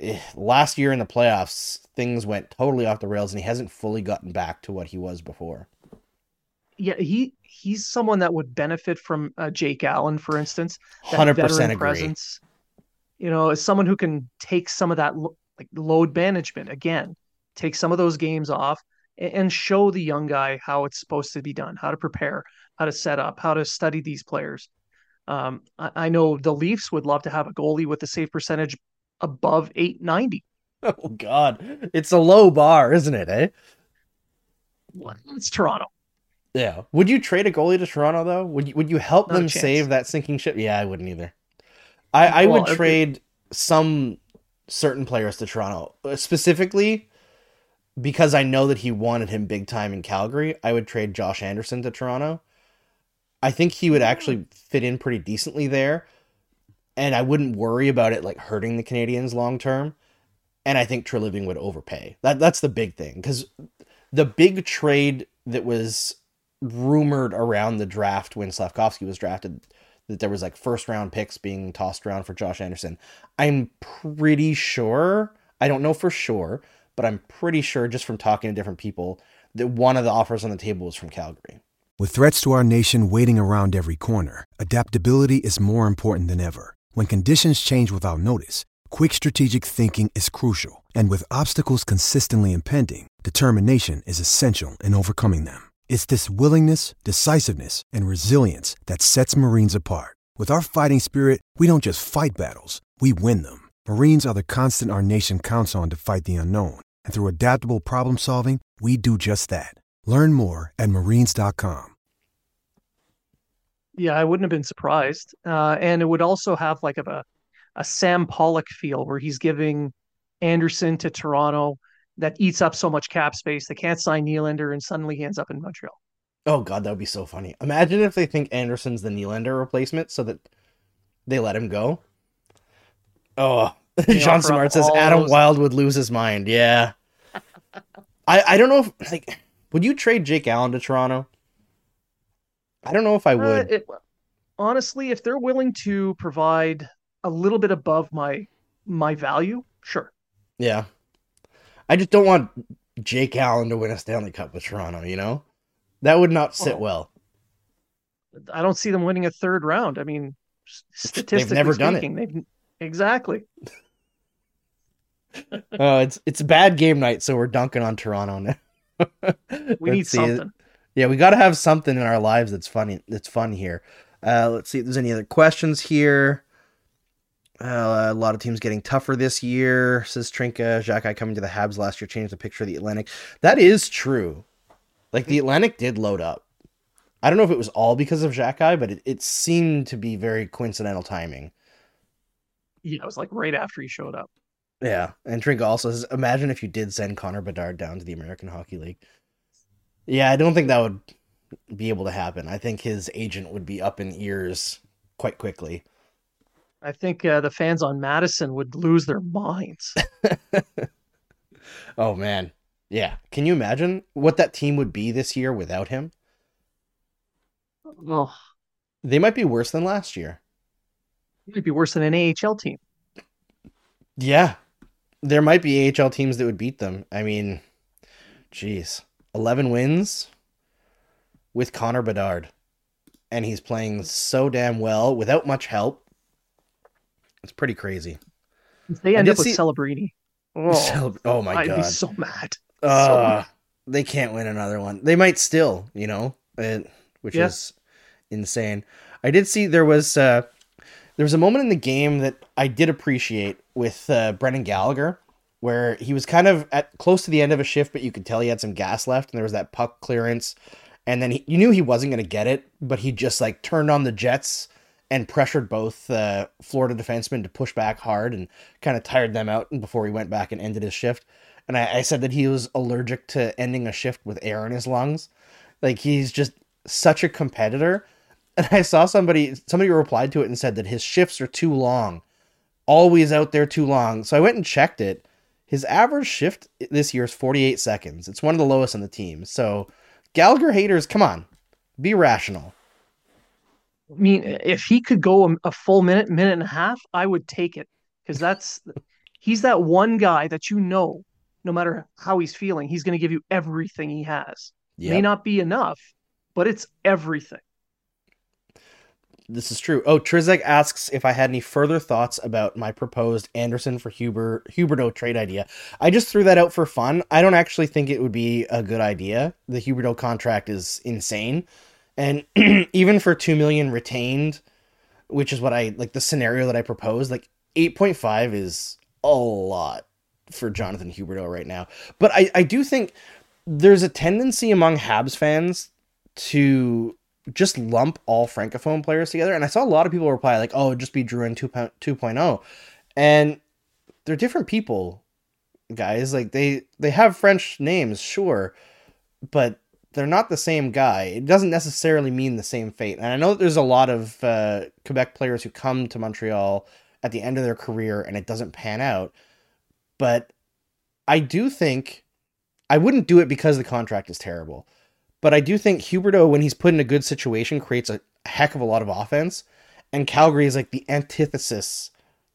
eh, last year in the playoffs, things went totally off the rails, and he hasn't fully gotten back to what he was before. Yeah, he he's someone that would benefit from uh, Jake Allen, for instance. Hundred percent agree. Presence you know, as someone who can take some of that lo- like load management again, take some of those games off and, and show the young guy how it's supposed to be done, how to prepare, how to set up, how to study these players. Um, I, I, know the Leafs would love to have a goalie with a save percentage above 890. Oh God, it's a low bar, isn't it? Eh? Well, It's Toronto. Yeah. Would you trade a goalie to Toronto though? Would you, would you help Not them save that sinking ship? Yeah, I wouldn't either. I I Well, would trade some certain players to Toronto Uh, specifically because I know that he wanted him big time in Calgary. I would trade Josh Anderson to Toronto. I think he would actually fit in pretty decently there, and I wouldn't worry about it like hurting the Canadiens long term. And I think Treliving would overpay. That that's the big thing because the big trade that was rumored around the draft when Slafkovsky was drafted that there was like first round picks being tossed around for Josh Anderson. I'm pretty sure, I don't know for sure, but I'm pretty sure just from talking to different people that one of the offers on the table was from Calgary. With threats to our nation waiting around every corner, adaptability is more important than ever. When conditions change without notice, quick strategic thinking is crucial. And with obstacles consistently impending, determination is essential in overcoming them. It's this willingness, decisiveness, and resilience that sets Marines apart. With our fighting spirit, we don't just fight battles, we win them. Marines are the constant our nation counts on to fight the unknown. And through adaptable problem solving, we do just that. Learn more at marines.com. Yeah, I wouldn't have been surprised. Uh, and it would also have like a, a Sam Pollock feel where he's giving Anderson to Toronto that eats up so much cap space. They can't sign Nylander and suddenly he ends up in Montreal. Oh god, that would be so funny. Imagine if they think Anderson's the Nylander replacement so that they let him go. Oh, John Smart says Adam those- Wild would lose his mind. Yeah. I I don't know if like would you trade Jake Allen to Toronto? I don't know if I Uh, would. it, honestly, if they're willing to provide a little bit above my my value, sure. yeah. I just don't want Jake Allen to win a Stanley Cup with Toronto, you know? That would not sit Well. I don't see them winning a third round. I mean, statistically never done it. they've exactly. Oh, it's it's a bad game night, so we're dunking on Toronto now. We need see. something. Yeah, we got to have something in our lives that's funny. That's fun here. Uh, let's see if there's any other questions here. Uh, a lot of teams getting tougher this year. Says Trinka. Xhekaj coming to the Habs last year changed the picture of the Atlantic. That is true. Like the Atlantic did load up. I don't know if it was all because of Xhekaj, but it, it seemed to be very coincidental timing. Yeah, it was like right after he showed up. Yeah, and Trinka also says, imagine if you did send Connor Bedard down to the American Hockey League. Yeah, I don't think that would be able to happen. I think his agent would be up in ears quite quickly. I think uh, the fans on Madison would lose their minds. Oh man, yeah. Can you imagine what that team would be this year without him? well, They might be worse than last year. might be worse than an AHL team. Yeah, there might be AHL teams that would beat them. I mean, jeez, eleven wins with Connor Bedard, and he's playing so damn well without much help. It's pretty crazy. If they end did up with see- Celebrini, oh, Cel- oh my god. I'd be so mad. So Uh, mad. they can't win another one. They might still, you know, it, which Yeah. is insane. I did see there was uh, there was a moment in the game that I did appreciate with uh, Brendan Gallagher, where he was kind of at close to the end of a shift, but you could tell he had some gas left, and there was that puck clearance, and then he, you knew he wasn't going to get it, but he just like turned on the jets and pressured both uh, Florida defensemen to push back hard and kind of tired them out before he went back and ended his shift. And I, I said that he was allergic to ending a shift with air in his lungs. Like he's just such a competitor. And I saw somebody somebody replied to it and said that his shifts are too long. Always out there too long. So I went and checked it. His average shift this year is 48 seconds. It's one of the lowest on the team. So Gallagher haters, come on. Be rational. I mean, if he could go a, a full minute, minute and a half, I would take it because that's he's that one guy that you know, no matter how he's feeling, he's going to give you everything he has. May not be enough, but it's everything. This is true. Oh, Trizek asks if I had any further thoughts about my proposed Anderson for Huber Huberdeau trade idea. I just threw that out for fun. I don't actually think it would be a good idea. The Huberdeau contract is insane, and even for two million retained, which is what I like the scenario that I proposed, like eight point five is a lot for Jonathan Huberdeau right now. But I, I do think there's a tendency among Habs fans to just lump all francophone players together. And I saw a lot of people reply like, "Oh, just be Drew Drouin 2.0," and they're different people, guys. Like they they have French names, sure, but they're not the same guy. It doesn't necessarily mean the same fate. And I know that there's a lot of uh, Quebec players who come to Montreal at the end of their career and it doesn't pan out. But I do think I wouldn't do it because the contract is terrible. But I do think Huberdeau, when he's put in a good situation, creates a heck of a lot of offense. And Calgary is like the antithesis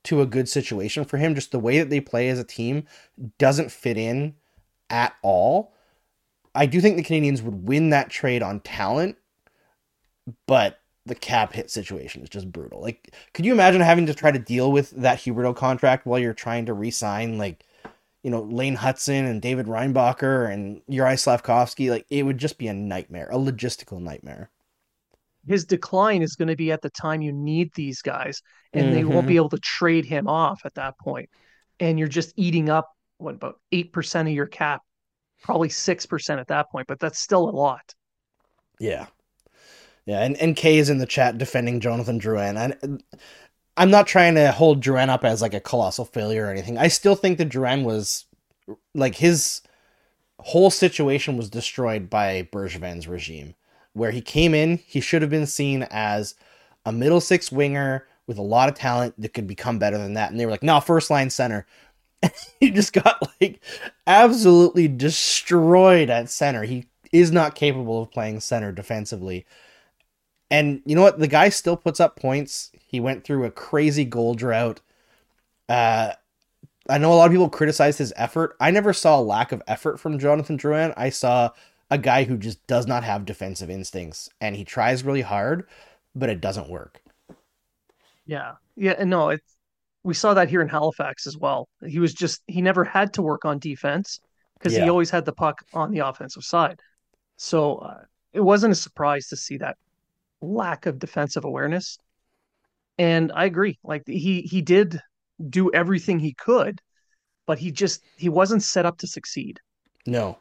to a good situation for him. Just the way that they play as a team doesn't fit in at all. I do think the Canadiens would win that trade on talent, but the cap hit situation is just brutal. Like, could you imagine having to try to deal with that Huberdeau contract while you're trying to re-sign like, you know, Lane Hutson and David Reinbacher and Juraj Slafkovsky? Like, it would just be a nightmare, a logistical nightmare. His decline is going to be at the time you need these guys, and mm-hmm. they won't be able to trade him off at that point. And you're just eating up what about eight percent of your cap, probably six percent at that point, but that's still a lot. Yeah, yeah, and, and Kay is in the chat defending Jonathan Drouin. And I'm not trying to hold Drouin up as like a colossal failure or anything. I still think that Drouin was like his whole situation was destroyed by Bergevin's regime, where he came in, he should have been seen as a middle six winger with a lot of talent that could become better than that. And they were like, no, first line center. he just got like absolutely destroyed at center. He is not capable of playing center defensively. And you know what? The guy still puts up points. He went through a crazy goal drought. Uh, I know a lot of people criticize his effort. I never saw a lack of effort from Jonathan Drouin. I saw a guy who just does not have defensive instincts and he tries really hard, but it doesn't work. Yeah. Yeah. No, it's, we saw that here in Halifax as well. He was just, he never had to work on defense because yeah. he always had the puck on the offensive side. So uh, it wasn't a surprise to see that lack of defensive awareness. And I agree. Like he he did do everything he could, but he just he wasn't set up to succeed. No.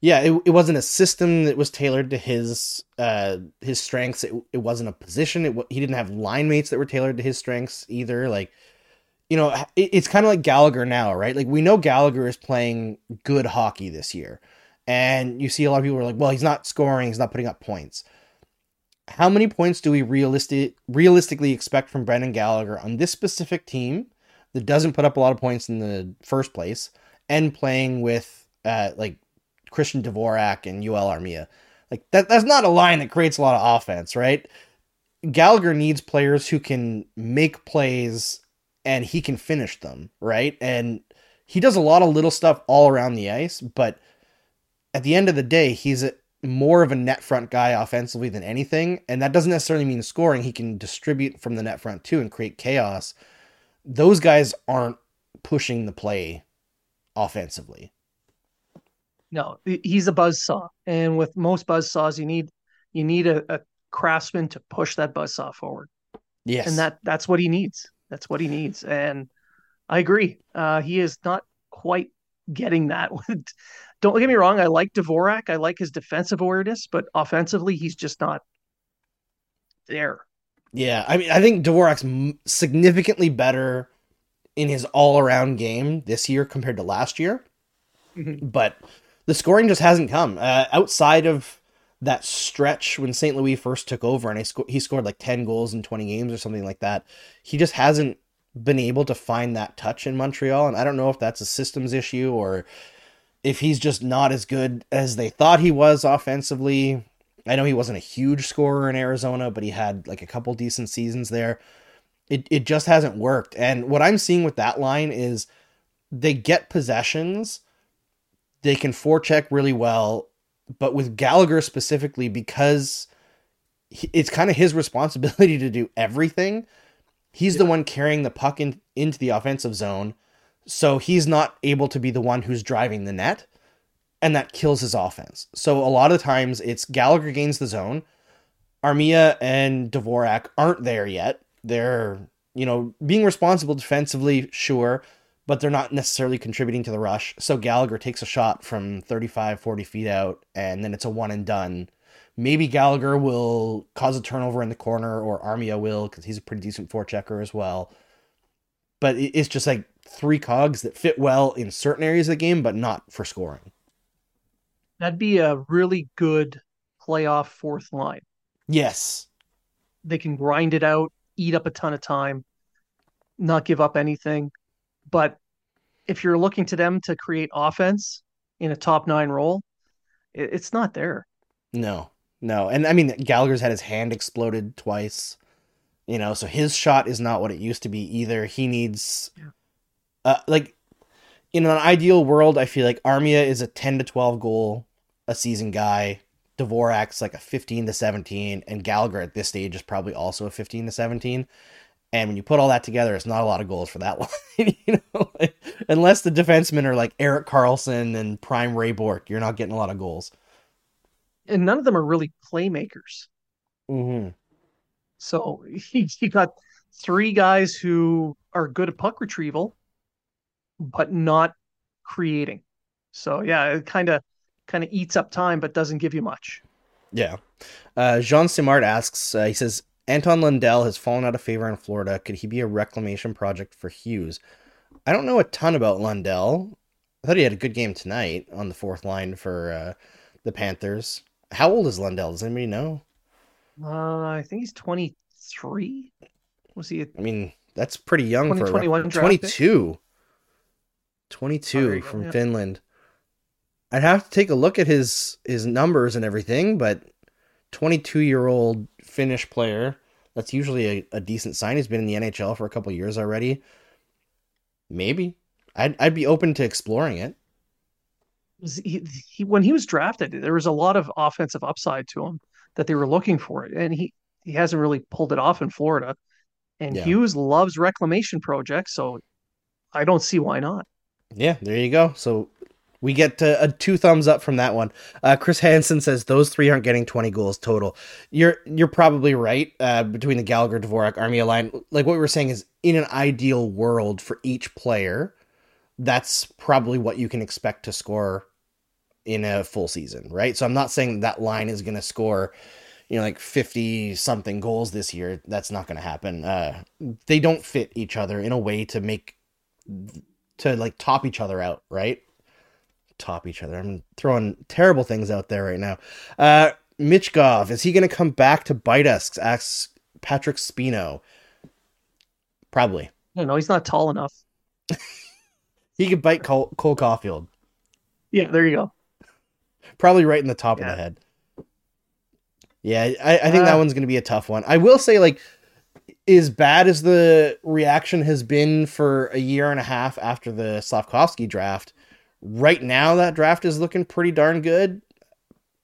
Yeah, it, it wasn't a system that was tailored to his uh his strengths. It, it wasn't a position. It he didn't have line mates that were tailored to his strengths either. Like you know, it, it's kind of like Gallagher now, right? Like we know Gallagher is playing good hockey this year. And you see a lot of people are like, well, he's not scoring, he's not putting up points how many points do we realistic realistically expect from Brendan Gallagher on this specific team that doesn't put up a lot of points in the first place and playing with uh, like Christian Dvorak and Joel Armia? Like that that's not a line that creates a lot of offense, right? Gallagher needs players who can make plays and he can finish them, right? And he does a lot of little stuff all around the ice, but at the end of the day, he's a, more of a net front guy offensively than anything, and that doesn't necessarily mean scoring. He can distribute from the net front too and create chaos. Those guys aren't pushing the play offensively. No, he's a buzz saw, and with most buzz saws, you need you need a, a craftsman to push that buzz saw forward. Yes, and that that's what he needs. That's what he needs, and I agree. Uh, he is not quite getting that don't get me wrong, I like Dvorak. I like his defensive awareness, but offensively, he's just not there. Yeah, I mean, I think Dvorak's significantly better in his all-around game this year compared to last year, mm-hmm. but the scoring just hasn't come uh, outside of that stretch when St. Louis first took over, and he, sco- he scored like ten goals in twenty games or something like that. He just hasn't been able to find that touch in Montreal, and I don't know if that's a systems issue or if he's just not as good as they thought he was offensively. I know he wasn't a huge scorer in Arizona, but he had like a couple decent seasons there. It it just hasn't worked. And what I'm seeing with that line is they get possessions, they can forecheck really well, but with Gallagher specifically because it's kind of his responsibility to do everything. He's yeah. the one carrying the puck in, into the offensive zone so he's not able to be the one who's driving the net, and that kills his offense. So a lot of times it's Gallagher gains the zone. Armia and Dvorak aren't there yet. They're, you know, being responsible defensively, sure, but they're not necessarily contributing to the rush. So Gallagher takes a shot from 35, 40 feet out, and then it's a one and done. Maybe Gallagher will cause a turnover in the corner, or Armia will, because he's a pretty decent forechecker as well. But it's just like three cogs that fit well in certain areas of the game, but not for scoring. That'd be a really good playoff fourth line. Yes. They can grind it out, eat up a ton of time, not give up anything. But if you're looking to them to create offense in a top nine role, it's not there. No, no. And I mean, Gallagher's had his hand exploded twice, you know, so his shot is not what it used to be either. He needs, yeah. uh, like, in an ideal world, I feel like Armia is a 10 to 12 goal a season guy. Dvorak's like a 15 to 17, and Gallagher at this stage is probably also a 15 to 17. And when you put all that together, it's not a lot of goals for that line. you know, unless the defensemen are like Erik Karlsson and Prime Ray Bourque, you're not getting a lot of goals. And none of them are really playmakers. Mm-hmm. So he, he got three guys who are good at puck retrieval, but not creating. So yeah, it kind of kind of eats up time, but doesn't give you much. Yeah. Uh, Jean Simard asks, uh, he says, Anton Lundell has fallen out of favor in Florida. Could he be a reclamation project for Hughes? I don't know a ton about Lundell. I thought he had a good game tonight on the fourth line for uh, the Panthers. How old is Lundell? Does anybody know? Uh, I think he's 23. Was he? A... I mean, that's pretty young for 22. 22 oh, from yeah. Finland. I'd have to take a look at his his numbers and everything, but 22 year old Finnish player. That's usually a, a decent sign. He's been in the NHL for a couple years already. Maybe I'd I'd be open to exploring it. He, he, when he was drafted, there was a lot of offensive upside to him that they were looking for, it, and he he hasn't really pulled it off in Florida. And yeah. Hughes loves reclamation projects, so I don't see why not. Yeah, there you go. So we get uh, a two thumbs up from that one. Uh, Chris Hansen says those three aren't getting 20 goals total. You're you're probably right. Uh, between the Gallagher Dvorak Armia line, like what we were saying is in an ideal world for each player, that's probably what you can expect to score in a full season, right? So I'm not saying that line is going to score, you know, like 50 something goals this year. That's not going to happen. Uh, they don't fit each other in a way to make to like top each other out, right? Top each other. I'm throwing terrible things out there right now. Uh, Michkov, is he going to come back to bite us? Asks Patrick Spino. Probably. No, no, he's not tall enough. he could bite Cole, Cole Caufield. Yeah, there you go. Probably right in the top yeah. of the head. Yeah, I, I think uh, that one's going to be a tough one. I will say, like, as bad as the reaction has been for a year and a half after the Slafkovsky draft, Right now, that draft is looking pretty darn good.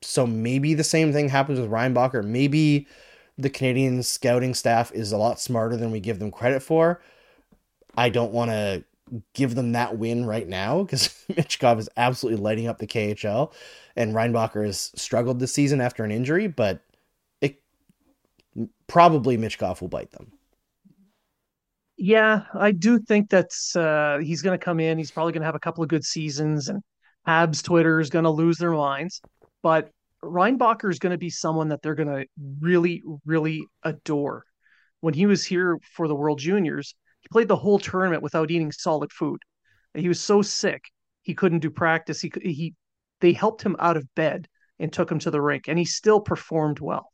So maybe the same thing happens with Reinbacher. Maybe the Canadian scouting staff is a lot smarter than we give them credit for. I don't want to give them that win right now because Michkov is absolutely lighting up the KHL, and Reinbacher has struggled this season after an injury, but it probably Michkov will bite them. Yeah, I do think that's uh, he's going to come in. He's probably going to have a couple of good seasons, and Habs Twitter is going to lose their minds. But Reinbacher is going to be someone that they're going to really, really adore. When he was here for the World Juniors, he played the whole tournament without eating solid food. He was so sick he couldn't do practice. He he they helped him out of bed and took him to the rink, and he still performed well.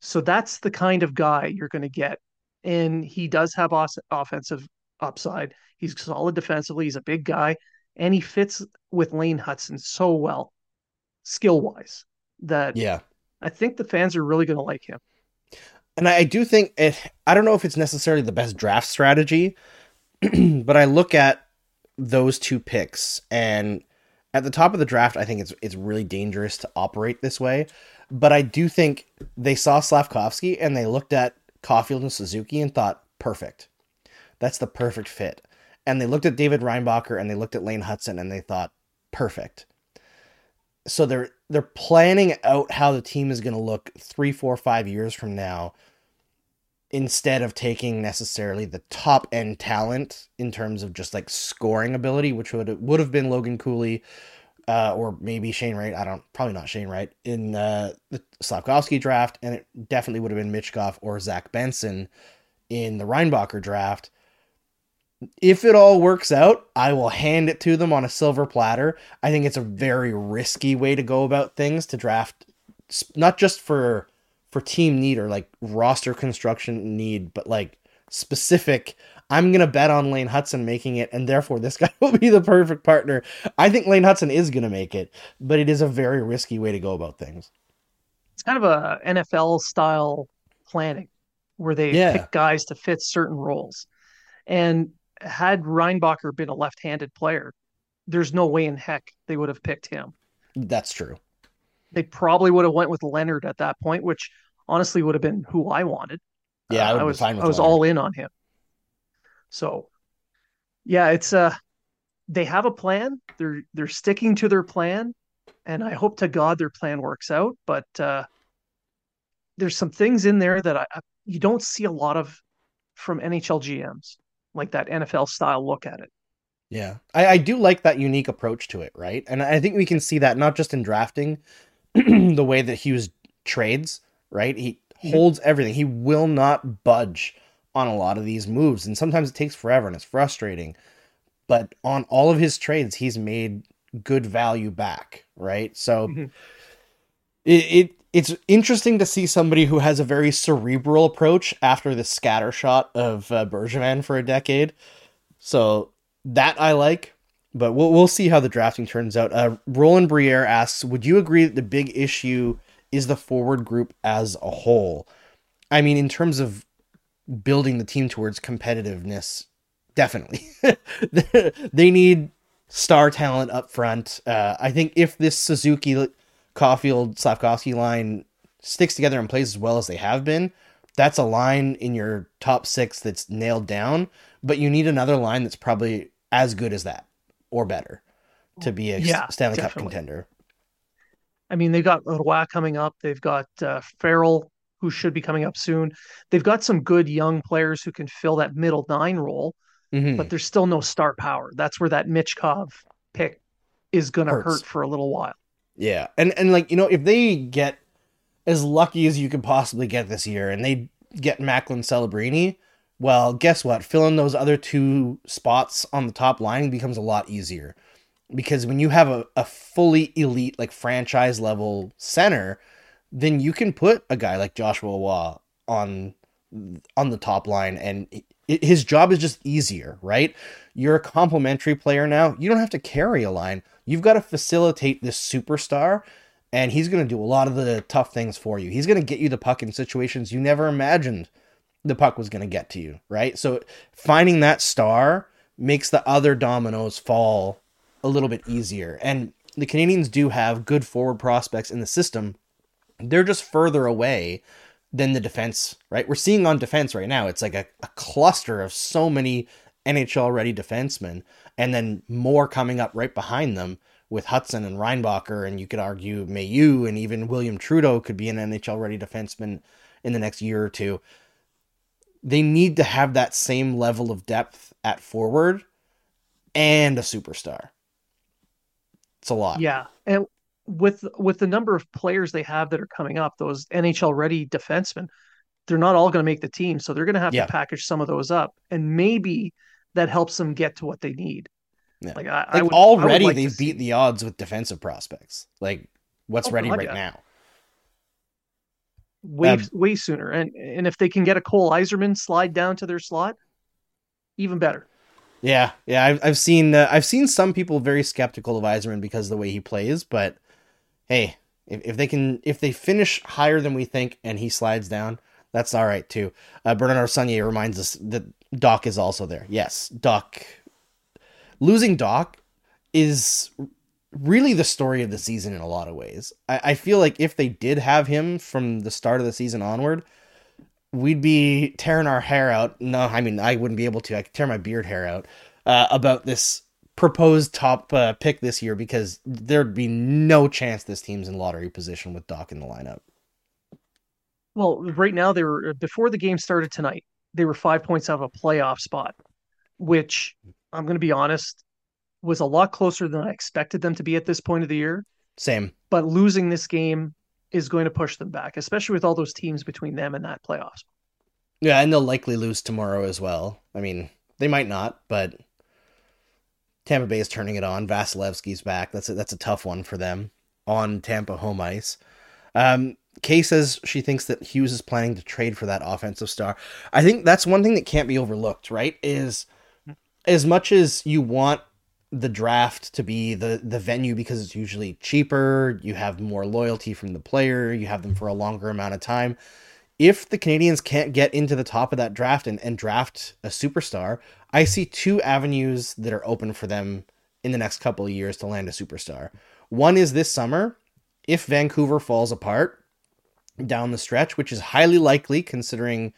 So that's the kind of guy you're going to get and he does have offensive upside. He's solid defensively. He's a big guy, and he fits with Lane Hutson so well, skill wise. That yeah, I think the fans are really going to like him. And I do think it. I don't know if it's necessarily the best draft strategy, but I look at those two picks and at the top of the draft, I think it's it's really dangerous to operate this way. But I do think they saw Slafkovsky and they looked at Caufield and Suzuki and thought, perfect. That's the perfect fit. And they looked at David Reinbacher and they looked at Lane Hutson and they thought, perfect. So they're they're planning out how the team is going to look three, four, five years from now. instead of taking necessarily the top end talent in terms of just like scoring ability, which would would have been Logan Cooley, uh, or maybe Shane Wright. I don't probably not Shane Wright in uh, the Slafkovsky draft, and it definitely would have been Michkov or Zach Benson in the Reinbacher draft. If it all works out, I will hand it to them on a silver platter. I think it's a very risky way to go about things to draft, not just for for team need or like roster construction need, but like specific. I'm gonna bet on Lane Hutson making it, and therefore this guy will be the perfect partner. I think Lane Hutson is gonna make it, but it is a very risky way to go about things. It's kind of a NFL style planning where they Yeah. pick guys to fit certain roles. And had Reinbacher been a left-handed player, there's no way in heck they would have picked him. That's true. They probably would have went with Leonard at that point, which honestly would have been who I wanted. Yeah, I Uh, would I was fine with I was Leonard. all in on him. So yeah, it's uh they have a plan. They're they're sticking to their plan, and I hope to God their plan works out. But uh there's some things in there that I, I you don't see a lot of from NHL GMs, like that NFL style look at it. Yeah, I, I do like that unique approach to it, right? And I think we can see that not just in drafting, the way that Hughes trades, right? He Mhm. holds everything. He will not budge on a lot of these moves, and sometimes it takes forever and it's frustrating. But on all of his trades, he's made good value back, right? So Mhm. it, it it's interesting to see somebody who has a very cerebral approach after the scatter shot of uh, Bergevin for a decade. So that I like, but we'll we'll see how the drafting turns out. Uh, Roland Briere asks, "Would you agree that the big issue is the forward group as a whole? I mean, in terms of building the team towards competitiveness, definitely. they need star talent up front. Uh, I think if this Suzuki, Caufield, Slafkovsky line sticks together and plays as well as they have been, that's a line in your top six that's nailed down. But you need another line that's probably as good as that or better to be a Yeah, Stanley Cup contender. I mean, they've got Roy coming up. They've got uh, Farrell, who should be coming up soon. They've got some good young players who can fill that middle nine role, Mhm. but there's still no star power. That's where that Michkov pick is going to hurt for a little while. Yeah, and and like you know, if they get as lucky as you could possibly get this year, and they get Macklin Celebrini, well, guess what? Filling those other two spots on the top line becomes a lot easier because when you have a, a fully elite, like franchise level center, then you can put a guy like Joshua Roy on on the top line, and his job is just easier, right? You're a complimentary player now. You don't have to carry a line. You've got to facilitate this superstar, and he's going to do a lot of the tough things for you. He's going to get you the puck in situations you never imagined the puck was going to get to you, right? So finding that star makes the other dominoes fall a little bit easier. And the Canadiens do have good forward prospects in the system. They're just further away than the defense, right? We're seeing on defense right now, it's like a, a cluster of so many NHL ready defensemen, and then more coming up right behind them with Hutson and Reinbacher, and you could argue Mailloux and even William Trudeau could be an NHL ready defenseman in the next year or two. They need to have that same level of depth at forward and a superstar. It's a lot. Yeah, and with with the number of players they have that are coming up, those NHL ready defensemen, they're not all going to make the team, so they're going to have Yeah. to package some of those up, and maybe that helps them get to what they need. Yeah. Like I, I would, already, I like they've beat the odds with defensive prospects. Like what's Oh, ready God, right yeah. now. way Um, way sooner. And and if they can get a Cole Eiserman slide down to their slot, even better. Yeah, yeah, I've I've seen uh, I've seen some people very skeptical of Eiserman because of the way he plays, but hey, if, if they can if they finish higher than we think and he slides down, that's all right too. Uh, Bernard Arsaunier reminds us that Dach is also there. Yes, Dach. Losing Dach is really the story of the season in a lot of ways. I, I feel like if they did have him from the start of the season onward, we'd be tearing our hair out. No, I mean I wouldn't be able to. I could tear my beard hair out uh, about this proposed top uh, pick this year because there'd be no chance this team's in lottery position with Dach in the lineup. Well, right now they were before the game started tonight. They were five points out of a playoff spot, which I'm going to be honest was a lot closer than I expected them to be at this point of the year. Same. But losing this game is going to push them back, especially with all those teams between them and that playoffs. Yeah, and they'll likely lose tomorrow as well. I mean, they might not, but Tampa Bay is turning it on. Vasilevskiy's back. That's a, that's a tough one for them on Tampa home ice. Um, Kay says she thinks that Hughes is planning to trade for that offensive star. I think that's one thing that can't be overlooked, right? Is as much as you want the draft to be the the venue because it's usually cheaper, you have more loyalty from the player, you have them for a longer amount of time. If the Canadiens can't get into the top of that draft and, and draft a superstar, I see two avenues that are open for them in the next couple of years to land a superstar. One is this summer, if Vancouver falls apart down the stretch, which is highly likely considering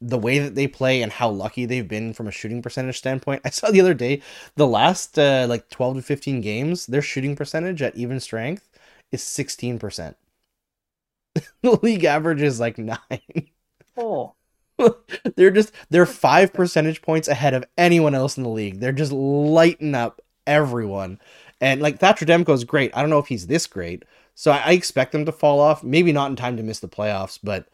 the way that they play and how lucky they've been from a shooting percentage standpoint. I saw the other day the last uh, like 12 to 15 games, their shooting percentage at even strength is 16%. the league average is like 9. Oh. they're just they're 5 percentage points ahead of anyone else in the league. They're just lighting up everyone. And like Thatcher Demko is great. I don't know if he's this great. So I, I expect them to fall off. Maybe not in time to miss the playoffs, but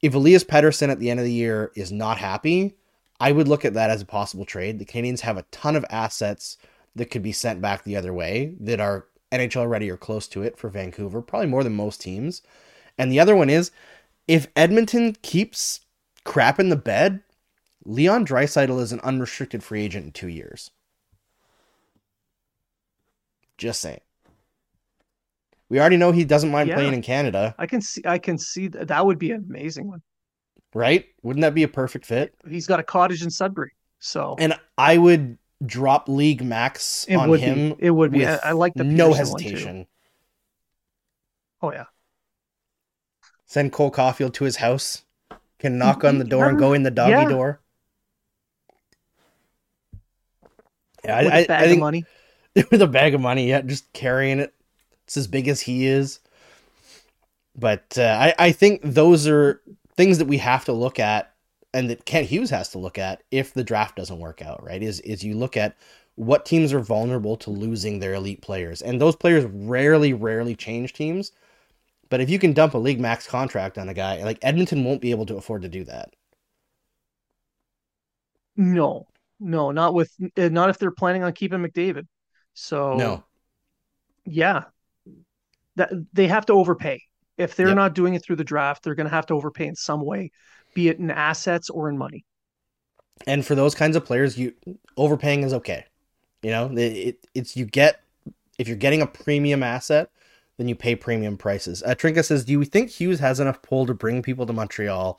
if Elias Pettersson at the end of the year is not happy, I would look at that as a possible trade. The Canadiens have a ton of assets that could be sent back the other way that are NHL ready or close to it for Vancouver, probably more than most teams. And the other one is if Edmonton keeps crap in the bed, Leon Draisaitl is an unrestricted free agent in two years. Just saying. We already know he doesn't mind Yeah. playing in Canada, I can see I can see that that would be an amazing one. right? Wouldn't that be a perfect fit? He's got a cottage in Sudbury. So And I would drop league max it on would him. be. It would be. I, I like the no Pettersson too. hesitation. Oh yeah. Send Cole Caufield to his house. Can knock on the door and go in the doggy Yeah. door. Yeah, With I, bag I think of money. with a bag of money, yeah, just carrying it. It's as big as he is. But uh, I, I think those are things that we have to look at and that Kent Hughes has to look at if the draft doesn't work out, right? Is is you look at what teams are vulnerable to losing their elite players. And those players rarely, rarely change teams. But if you can dump a league max contract on a guy, like Edmonton won't be able to afford to do that. No, no, not with uh, not if they're planning on keeping McDavid. So No. yeah, that they have to overpay. If they're Yep. not doing it through the draft, they're going to have to overpay in some way, be it in assets or in money. And for those kinds of players, you overpaying is okay. You know, it, it it's you get if you're getting a premium asset, then you pay premium prices. Uh, Trinka says, "Do you think Hughes has enough pull to bring people to Montreal?"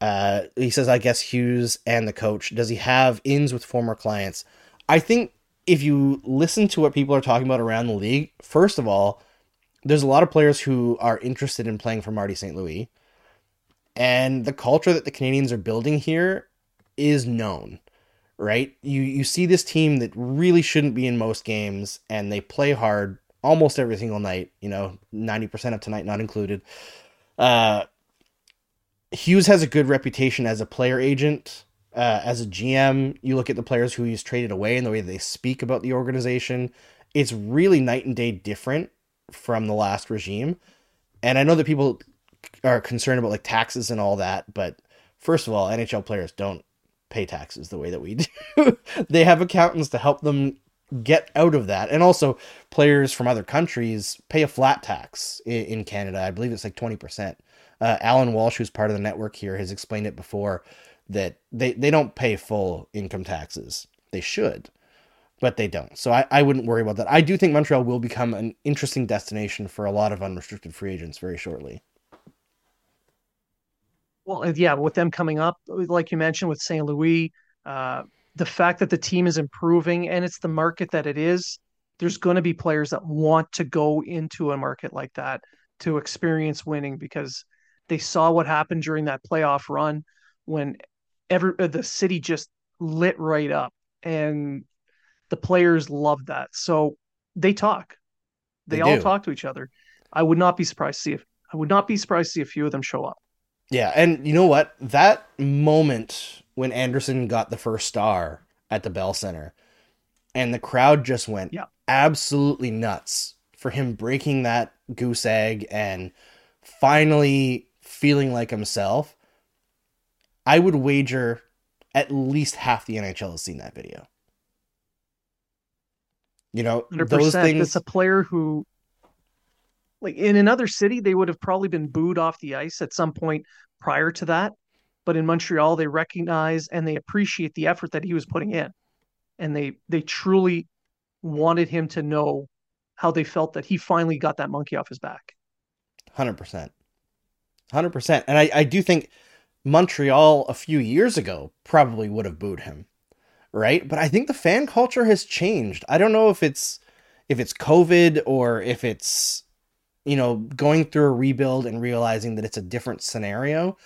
Uh, he says, "I guess Hughes and the coach. Does he have ins with former clients?" I think if you listen to what people are talking about around the league, first of all, there's a lot of players who are interested in playing for Marty St. Louis, and the culture that the Canadiens are building here is known right? You you see this team that really shouldn't be in most games, and they play hard almost every single night. You know, ninety percent of tonight not included. Uh, Hughes has a good reputation as a player agent. Uh, as a GM, you look at the players who he's traded away and the way they speak about the organization. It's really night and day different from the last regime. And I know that people are concerned about like taxes and all that, but first of all, NHL players don't pay taxes the way that we do. they have accountants to help them get out of that. And also, players from other countries pay a flat tax in, Canada. I believe it's like 20%. Uh, Allan Walsh, who's part of the network here, has explained it before that they, they don't pay full income taxes. They should, but they don't. So I, I wouldn't worry about that. I do think Montreal will become an interesting destination for a lot of unrestricted free agents very shortly. Well, yeah, with them coming up, like you mentioned with St. Louis, uh, the fact that the team is improving and it's the market that it is, there's going to be players that want to go into a market like that to experience winning because they saw what happened during that playoff run when every uh, the city just lit right up and the players loved that. So they talk. They, They all do. talk to each other. I would not be surprised to see if I would not be surprised to see a few of them show up. Yeah, and you know what? That moment when Anderson got the first star at the Bell Center, and the crowd just went Yeah. absolutely nuts for him breaking that goose egg and finally feeling like himself. I would wager at least half the NHL has seen that video. You know, Hundred those things. It's a player who, like in another city, they would have probably been booed off the ice at some point prior to that. But in Montreal, they recognize and they appreciate the effort that he was putting in, and they they truly wanted him to know how they felt that he finally got that monkey off his back. Hundred percent, hundred percent, and I, I do think Montreal a few years ago probably would have booed him, right? But I think the fan culture has changed. I don't know if it's if it's COVID or if it's you know going through a rebuild and realizing that it's a different scenario,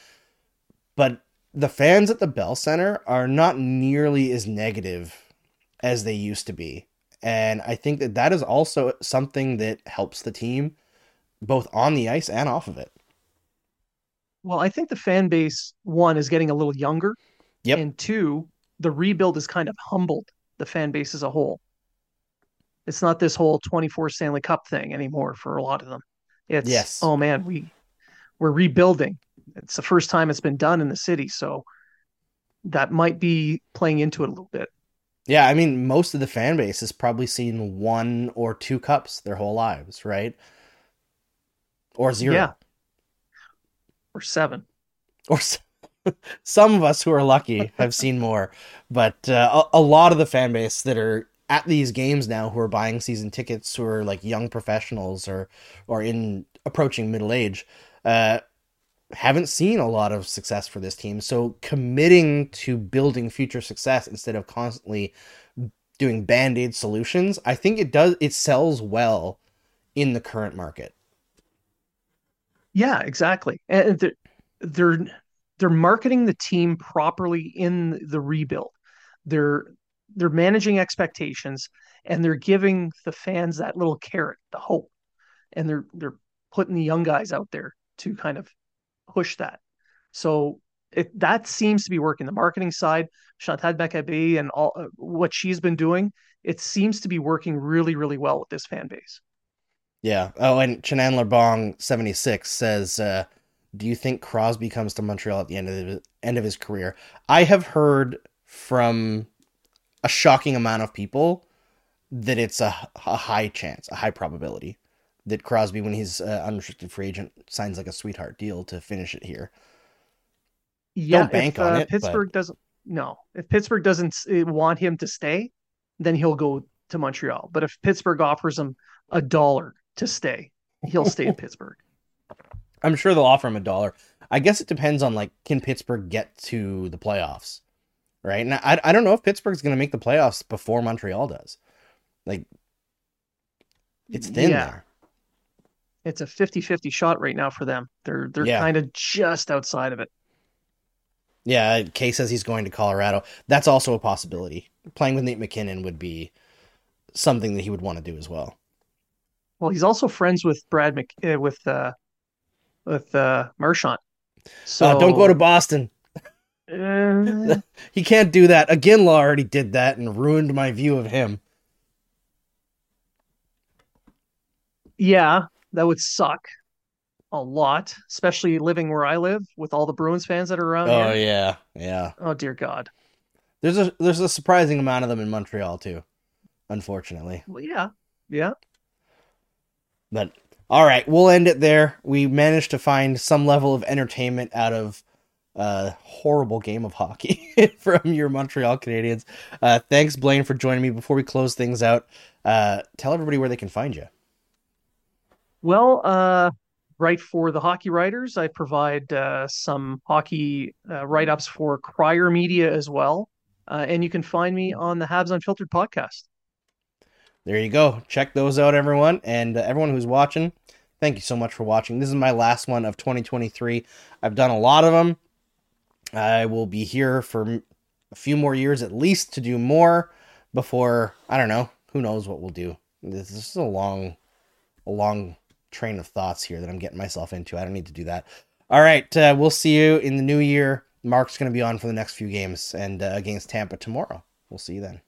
but the fans at the Bell Center are not nearly as negative as they used to be. And I think that that is also something that helps the team both on the ice and off of it. Well, I think the fan base one is getting a little younger, Yep. and two, the rebuild has kind of humbled the fan base as a whole. It's not this whole 24 Stanley Cup thing anymore for a lot of them. It's Yes. oh man, we we're rebuilding. It's the first time it's been done in the city, so that might be playing into it a little bit. Yeah, I mean, most of the fan base has probably seen one or two cups their whole lives, right? Or zero. Yeah. Or seven. Or s- some of us who are lucky have seen more, but uh, a, a lot of the fan base that are at these games now who are buying season tickets who are like young professionals or or in approaching middle age uh haven't seen a lot of success for this team so committing to building future success instead of constantly doing band-aid solutions i think it does it sells well in the current market Yeah, exactly. And they're they're they're marketing the team properly in the rebuild. They're they're managing expectations and they're giving the fans that little carrot, the hope. And they're they're putting the young guys out there to kind of push that. So it that seems to be working. The marketing side, Chantal Machabée and all uh, what she's been doing, it seems to be working really, really well with this fan base. Yeah. Oh, and Chenan Lebong seventy six says, uh, "Do you think Crosby comes to Montreal at the end of the end of his career?" I have heard from a shocking amount of people that it's a, a high chance, a high probability that Crosby, when he's uh, unrestricted free agent, signs like a sweetheart deal to finish it here. Yeah, Don't bank if, on uh, it, but- Pittsburgh doesn't. No, if Pittsburgh doesn't eh, want him to stay, then he'll go to Montreal. But if Pittsburgh offers him a dollar to stay, he'll stay in Pittsburgh. I'm sure they'll offer him a dollar. I guess it depends on like can Pittsburgh get to the playoffs, right? And I I don't know if Pittsburgh's going to make the playoffs before Montreal does. Like it's thin Yeah. there. It's a 50-50 shot right now for them. They're they're Yeah. kind of just outside of it. Yeah, Kay says he's going to Colorado. That's also a possibility. Playing with Nate MacKinnon would be something that he would want to do as well. Well, he's also friends with Brad Mc uh, with uh with uh Marchand. So uh, don't go to Boston. uh, He can't do that. Again, Law already did that and ruined my view of him. yeah, that would suck a lot, especially living where I live with all the Bruins fans that are around Oh here. yeah, yeah. Oh dear God. There's a there's a surprising amount of them in Montreal too, unfortunately. Well, yeah, yeah. But all right, we'll end it there. We managed to find some level of entertainment out of a horrible game of hockey from your Montreal Canadiens. Uh, thanks, Blain, for joining me. Before we close things out, uh, tell everybody where they can find you. Well, uh, right for the hockey writers, I provide uh, some hockey uh, write ups for Crier Media as well. Uh, and you can find me on the Habs Unfiltered podcast. There you go. Check those out, everyone. And uh, everyone who's watching, thank you so much for watching. This is my last one of 2023. I've done a lot of them. I will be here for a few more years at least to do more before, I don't know, who knows what we'll do. This, this is a long, a long train of thoughts here that I'm getting myself into. I don't need to do that. All right, uh, we'll see you in the new year. Mark's going to be on for the next few games and uh, against Tampa tomorrow. We'll see you then.